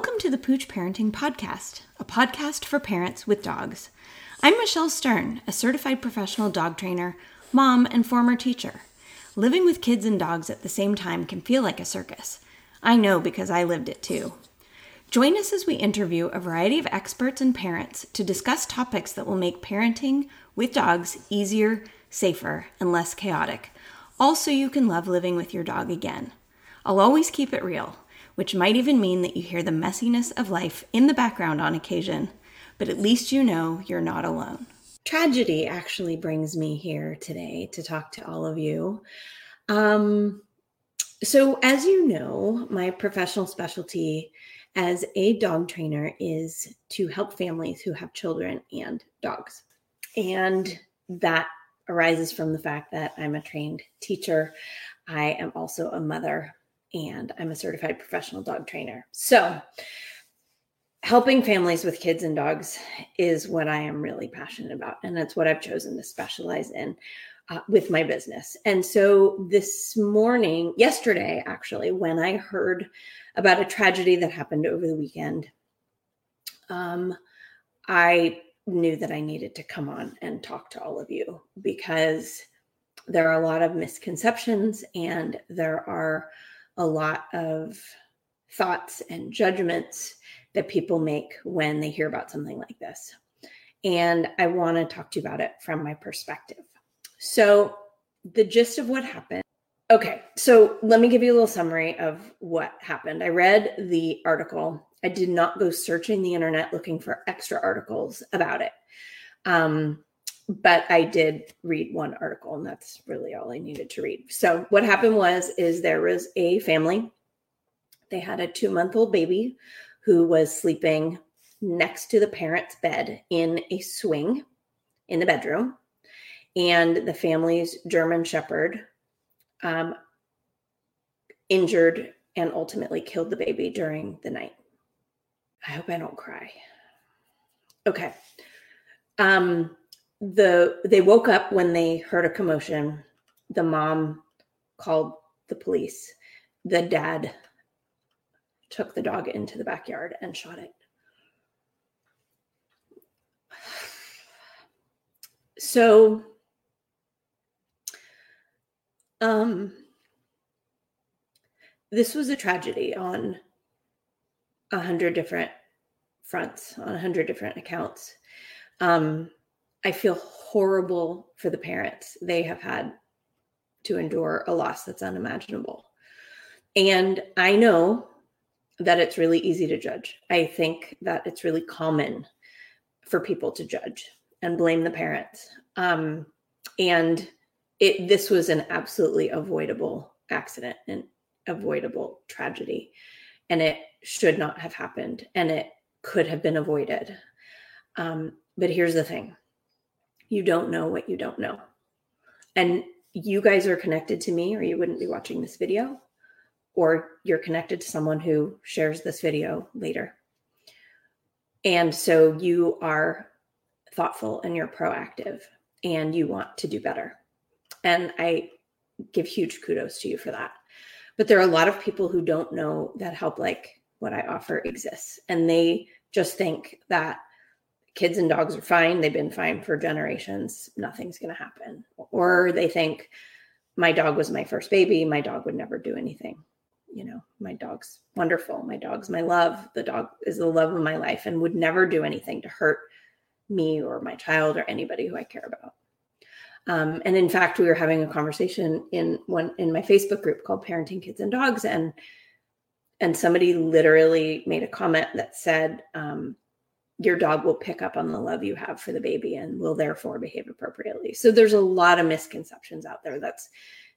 Welcome to the Pooch Parenting Podcast, a podcast for parents with dogs. I'm Michelle Stern, a certified professional dog trainer, mom, and former teacher. Living with kids and dogs at the same time can feel like a circus. I know because I lived it too. Join us as we interview a variety of experts and parents to discuss topics that will make parenting with dogs easier, safer, and less chaotic. Also, you can love living with your dog again. I'll always keep it real, which might even mean that you hear the messiness of life in the background on occasion, but at least you know you're not alone. Tragedy actually brings me here today to talk to all of you. Um, so, as you know, my professional specialty as a dog trainer is to help families who have children and dogs. And that arises from the fact that I'm a trained teacher. I am also a mother and I'm a certified professional dog trainer. So, helping families with kids and dogs is what I am really passionate about. And that's what I've chosen to specialize in uh, with my business. And so, this morning, yesterday, actually, when I heard about a tragedy that happened over the weekend, um, I knew that I needed to come on and talk to all of you because there are a lot of misconceptions and there are a lot of thoughts and judgments that people make when they hear about something like this. And I want to talk to you about it from my perspective. So, the gist of what happened. Okay, so let me give you a little summary of what happened. I read the article I did not go searching the internet looking for extra articles about it. Um, but I did read one article and that's really all I needed to read. So what happened was is there was a family. They had a 2-month-old baby who was sleeping next to the parent's bed in a swing in the bedroom. And the family's German shepherd um, injured and ultimately killed the baby during the night. I hope I don't cry. Okay. Um, the they woke up when they heard a commotion. The mom called the police. The dad took the dog into the backyard and shot it. So um this was a tragedy on a hundred different fronts on a hundred different accounts. Um, I feel horrible for the parents. They have had to endure a loss that's unimaginable. And I know that it's really easy to judge. I think that it's really common for people to judge and blame the parents. Um, and it this was an absolutely avoidable accident and avoidable tragedy and it should not have happened and it could have been avoided. Um, but here's the thing you don't know what you don't know. And you guys are connected to me, or you wouldn't be watching this video, or you're connected to someone who shares this video later. And so you are thoughtful and you're proactive and you want to do better. And I give huge kudos to you for that. But there are a lot of people who don't know that help like what I offer exists. And they just think that kids and dogs are fine. They've been fine for generations. Nothing's going to happen. Or they think my dog was my first baby. My dog would never do anything. You know, my dog's wonderful. My dog's my love. The dog is the love of my life and would never do anything to hurt me or my child or anybody who I care about. Um, and in fact, we were having a conversation in one in my Facebook group called Parenting Kids and Dogs, and and somebody literally made a comment that said, um, "Your dog will pick up on the love you have for the baby and will therefore behave appropriately." So there's a lot of misconceptions out there. That's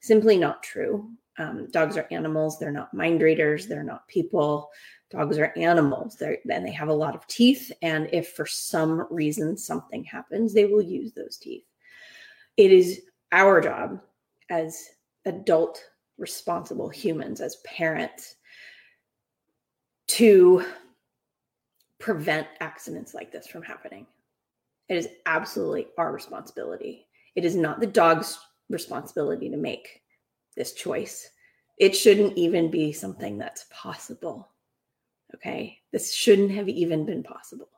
simply not true. Um, dogs are animals; they're not mind readers. They're not people. Dogs are animals. They're, and they have a lot of teeth. And if for some reason something happens, they will use those teeth it is our job as adult responsible humans as parents to prevent accidents like this from happening it is absolutely our responsibility it is not the dog's responsibility to make this choice it shouldn't even be something that's possible Okay. This shouldn't have even been possible.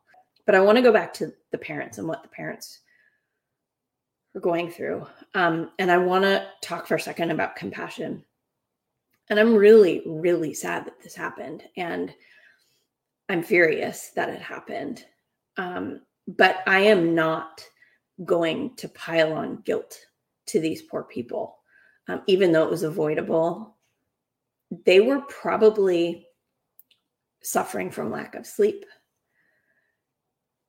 But I want to go back to the parents and what the parents are going through. Um, and I want to talk for a second about compassion. And I'm really, really sad that this happened. And I'm furious that it happened. Um, but I am not going to pile on guilt to these poor people, um, even though it was avoidable. They were probably suffering from lack of sleep.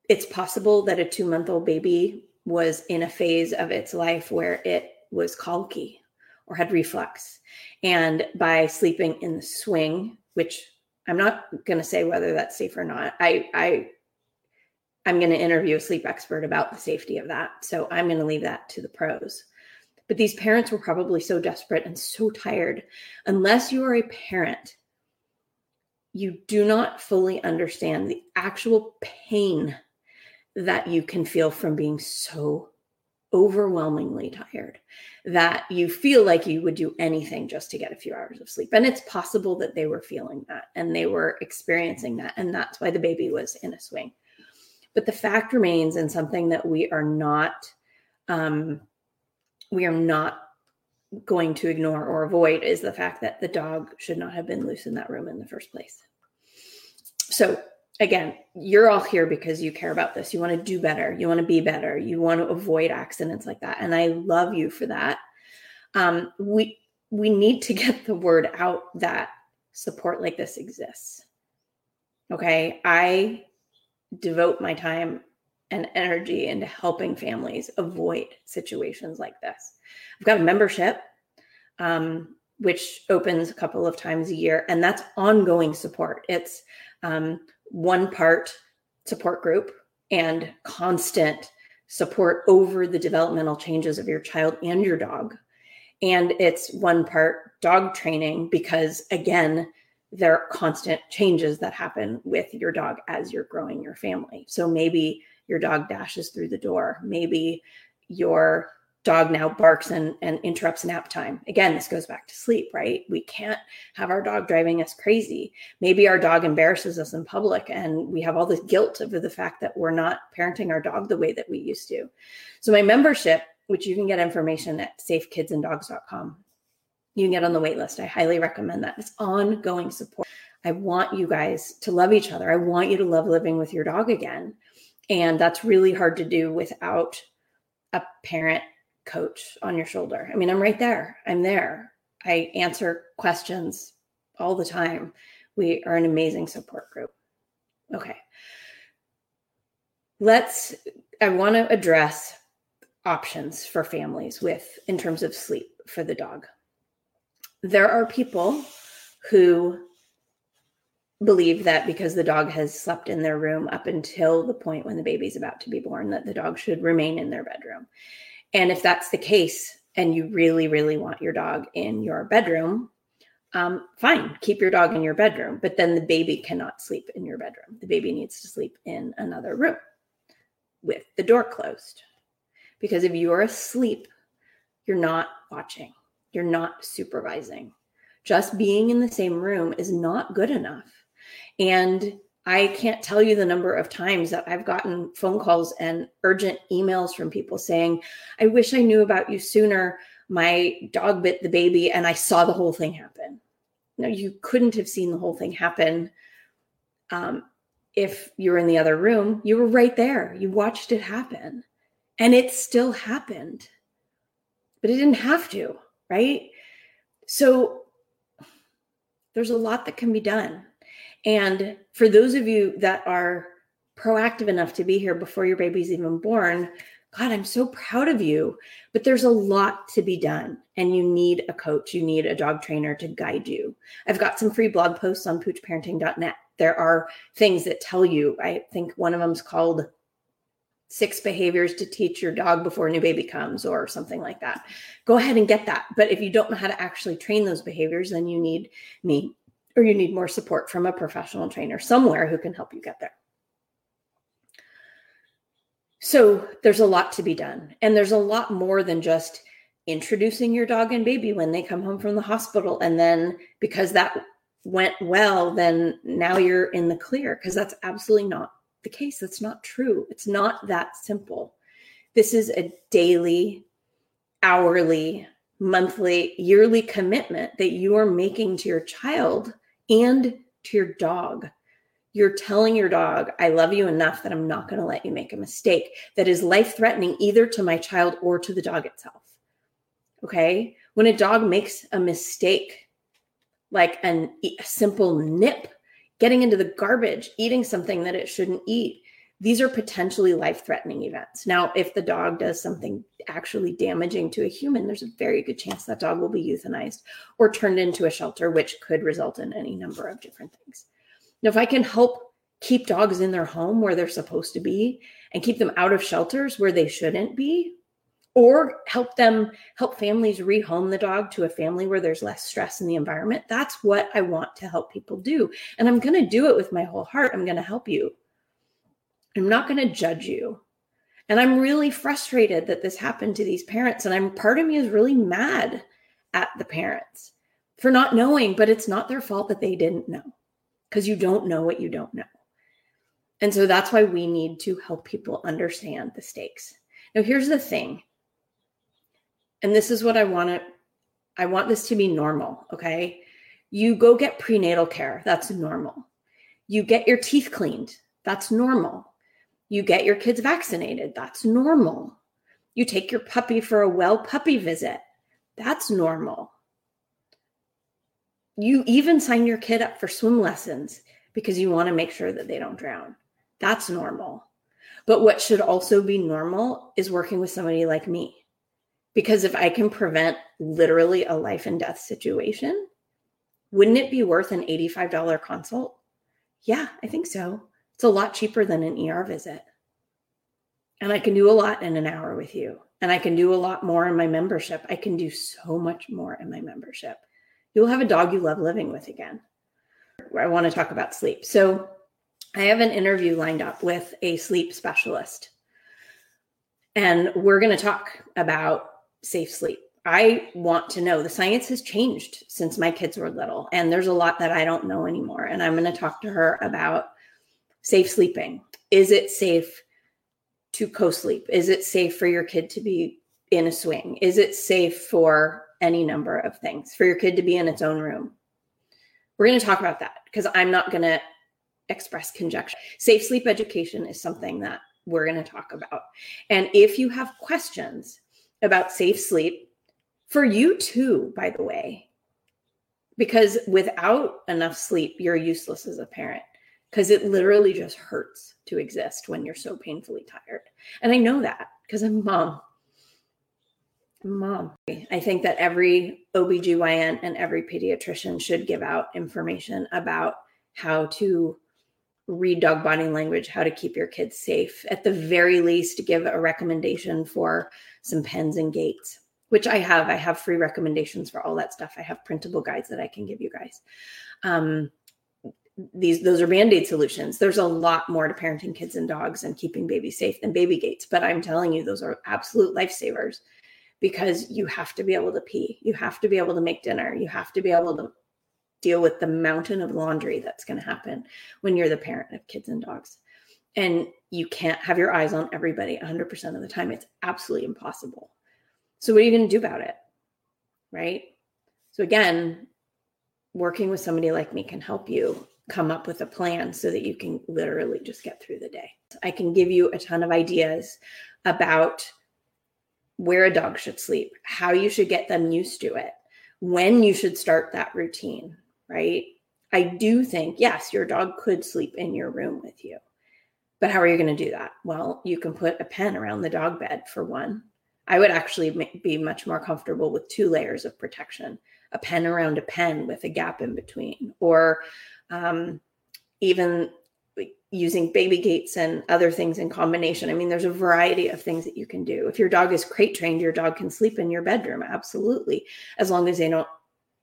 It's possible that a two month old baby was in a phase of its life where it was colicky or had reflux. And by sleeping in the swing, which I'm not going to say whether that's safe or not, I, I, I'm going to interview a sleep expert about the safety of that. So I'm going to leave that to the pros. But these parents were probably so desperate and so tired. Unless you are a parent you do not fully understand the actual pain that you can feel from being so overwhelmingly tired that you feel like you would do anything just to get a few hours of sleep. And it's possible that they were feeling that and they were experiencing that. And that's why the baby was in a swing. But the fact remains, and something that we are not, um, we are not going to ignore or avoid is the fact that the dog should not have been loose in that room in the first place. So, again, you're all here because you care about this. You want to do better. You want to be better. You want to avoid accidents like that. And I love you for that. Um, we we need to get the word out that support like this exists. Okay, I devote my time and energy into helping families avoid situations like this. I've got a membership, um, which opens a couple of times a year, and that's ongoing support. It's um, one part support group and constant support over the developmental changes of your child and your dog. And it's one part dog training because, again, there are constant changes that happen with your dog as you're growing your family. So maybe your dog dashes through the door. Maybe your dog now barks and, and interrupts nap time. Again, this goes back to sleep, right? We can't have our dog driving us crazy. Maybe our dog embarrasses us in public and we have all this guilt over the fact that we're not parenting our dog the way that we used to. So, my membership, which you can get information at safekidsanddogs.com, you can get on the wait list. I highly recommend that. It's ongoing support. I want you guys to love each other. I want you to love living with your dog again. And that's really hard to do without a parent coach on your shoulder. I mean, I'm right there. I'm there. I answer questions all the time. We are an amazing support group. Okay. Let's, I want to address options for families with, in terms of sleep for the dog. There are people who believe that because the dog has slept in their room up until the point when the baby's about to be born, that the dog should remain in their bedroom. And if that's the case, and you really, really want your dog in your bedroom, um, fine, keep your dog in your bedroom. But then the baby cannot sleep in your bedroom. The baby needs to sleep in another room with the door closed. Because if you are asleep, you're not watching, you're not supervising. Just being in the same room is not good enough. And I can't tell you the number of times that I've gotten phone calls and urgent emails from people saying, I wish I knew about you sooner. My dog bit the baby and I saw the whole thing happen. No, you couldn't have seen the whole thing happen um, if you were in the other room. You were right there. You watched it happen and it still happened, but it didn't have to, right? So there's a lot that can be done and for those of you that are proactive enough to be here before your baby's even born, God, I'm so proud of you. But there's a lot to be done, and you need a coach, you need a dog trainer to guide you. I've got some free blog posts on poochparenting.net. There are things that tell you, I think one of them's called Six Behaviors to Teach Your Dog Before a New Baby Comes, or something like that. Go ahead and get that. But if you don't know how to actually train those behaviors, then you need me or you need more support from a professional trainer somewhere who can help you get there. So there's a lot to be done. And there's a lot more than just introducing your dog and baby when they come home from the hospital. And then because that went well, then now you're in the clear because that's absolutely not the case. That's not true. It's not that simple. This is a daily, hourly, monthly, yearly commitment that you are making to your child and to your dog. You're telling your dog, I love you enough that I'm not going to let you make a mistake that is life threatening either to my child or to the dog itself. Okay. When a dog makes a mistake, like an, a simple nip, getting into the garbage, eating something that it shouldn't eat, these are potentially life threatening events. Now, if the dog does something actually damaging to a human, there's a very good chance that dog will be euthanized or turned into a shelter, which could result in any number of different things. Now, if I can help keep dogs in their home where they're supposed to be and keep them out of shelters where they shouldn't be, or help them help families rehome the dog to a family where there's less stress in the environment, that's what I want to help people do. And I'm going to do it with my whole heart. I'm going to help you. I'm not going to judge you. And I'm really frustrated that this happened to these parents. And I'm part of me is really mad at the parents for not knowing, but it's not their fault that they didn't know because you don't know what you don't know. And so that's why we need to help people understand the stakes. Now, here's the thing. And this is what I want to I want this to be normal, okay? You go get prenatal care, that's normal. You get your teeth cleaned, that's normal. You get your kids vaccinated. That's normal. You take your puppy for a well puppy visit. That's normal. You even sign your kid up for swim lessons because you want to make sure that they don't drown. That's normal. But what should also be normal is working with somebody like me. Because if I can prevent literally a life and death situation, wouldn't it be worth an $85 consult? Yeah, I think so. It's a lot cheaper than an ER visit. And I can do a lot in an hour with you. And I can do a lot more in my membership. I can do so much more in my membership. You'll have a dog you love living with again. I want to talk about sleep. So I have an interview lined up with a sleep specialist. And we're going to talk about safe sleep. I want to know the science has changed since my kids were little, and there's a lot that I don't know anymore. And I'm going to talk to her about safe sleeping. Is it safe to co sleep? Is it safe for your kid to be in a swing? Is it safe for any number of things for your kid to be in its own room? We're going to talk about that because I'm not going to express conjecture. Safe sleep education is something that we're going to talk about. And if you have questions about safe sleep, for you too, by the way, because without enough sleep, you're useless as a parent because it literally just hurts to exist when you're so painfully tired. And I know that because I'm mom. Mom. I think that every OBGYN and every pediatrician should give out information about how to read dog body language, how to keep your kids safe. At the very least, give a recommendation for some pens and gates, which I have. I have free recommendations for all that stuff. I have printable guides that I can give you guys. Um, these those are band-aid solutions. There's a lot more to parenting kids and dogs and keeping babies safe than baby gates but i'm telling you those are absolute lifesavers because you have to be able to pee. You have to be able to make dinner. You have to be able to deal with the mountain of laundry that's going to happen when you're the parent of kids and dogs. And you can't have your eyes on everybody 100% of the time. It's absolutely impossible. So what are you going to do about it right? So again working with somebody like me can help you come up with a plan so that you can literally just get through the day. I can give you a ton of ideas about where a dog should sleep, how you should get them used to it, when you should start that routine, right? I do think, yes, your dog could sleep in your room with you. But how are you going to do that? Well, you can put a pen around the dog bed for one. I would actually be much more comfortable with two layers of protection a pen around a pen with a gap in between, or um, even using baby gates and other things in combination. I mean, there's a variety of things that you can do. If your dog is crate trained, your dog can sleep in your bedroom, absolutely, as long as they don't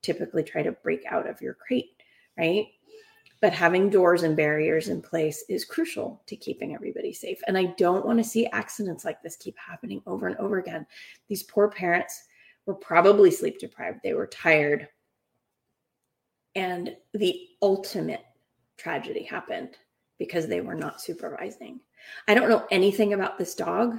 typically try to break out of your crate, right? But having doors and barriers in place is crucial to keeping everybody safe. And I don't want to see accidents like this keep happening over and over again. These poor parents were probably sleep deprived, they were tired, And the ultimate tragedy happened because they were not supervising. I don't know anything about this dog.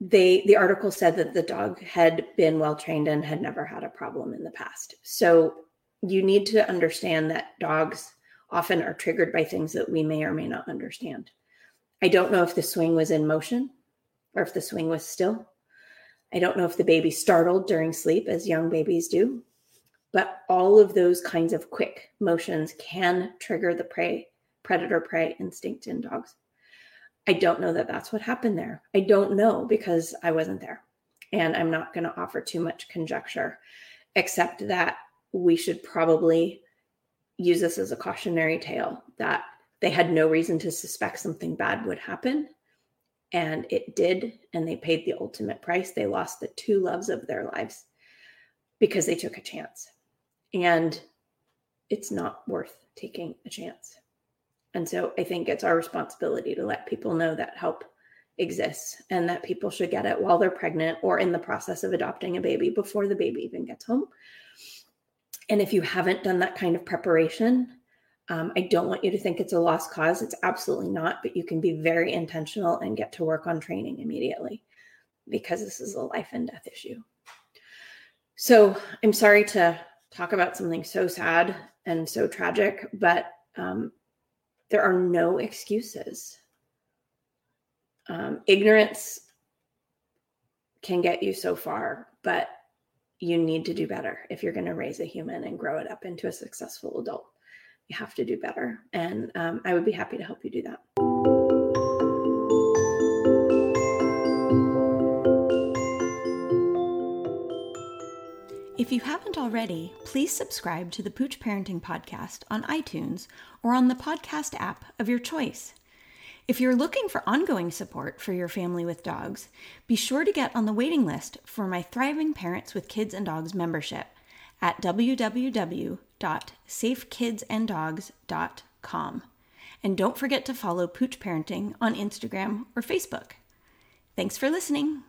They the article said that the dog had been well trained and had never had a problem in the past. So you need to understand that dogs often are triggered by things that we may or may not understand. I don't know if the swing was in motion or if the swing was still. I don't know if the baby startled during sleep, as young babies do. But all of those kinds of quick motions can trigger the prey, predator prey instinct in dogs. I don't know that that's what happened there. I don't know because I wasn't there. And I'm not going to offer too much conjecture, except that we should probably use this as a cautionary tale that they had no reason to suspect something bad would happen. And it did. And they paid the ultimate price. They lost the two loves of their lives because they took a chance. And it's not worth taking a chance. And so I think it's our responsibility to let people know that help exists and that people should get it while they're pregnant or in the process of adopting a baby before the baby even gets home. And if you haven't done that kind of preparation, um, I don't want you to think it's a lost cause. It's absolutely not, but you can be very intentional and get to work on training immediately because this is a life and death issue. So I'm sorry to talk about something so sad and so tragic, but um, there are no excuses. Um, ignorance can get you so far, but you need to do better if you're going to raise a human and grow it up into a successful adult. You have to do better. And um, I would be happy to help you do that. If you haven't already, please subscribe to the Pooch Parenting Podcast on iTunes or on the podcast app of your choice. If you're looking for ongoing support for your family with dogs, be sure to get on the waiting list for my Thriving Parents with Kids and Dogs membership at www.safekidsanddogs.com. And don't forget to follow Pooch Parenting on Instagram or Facebook. Thanks for listening.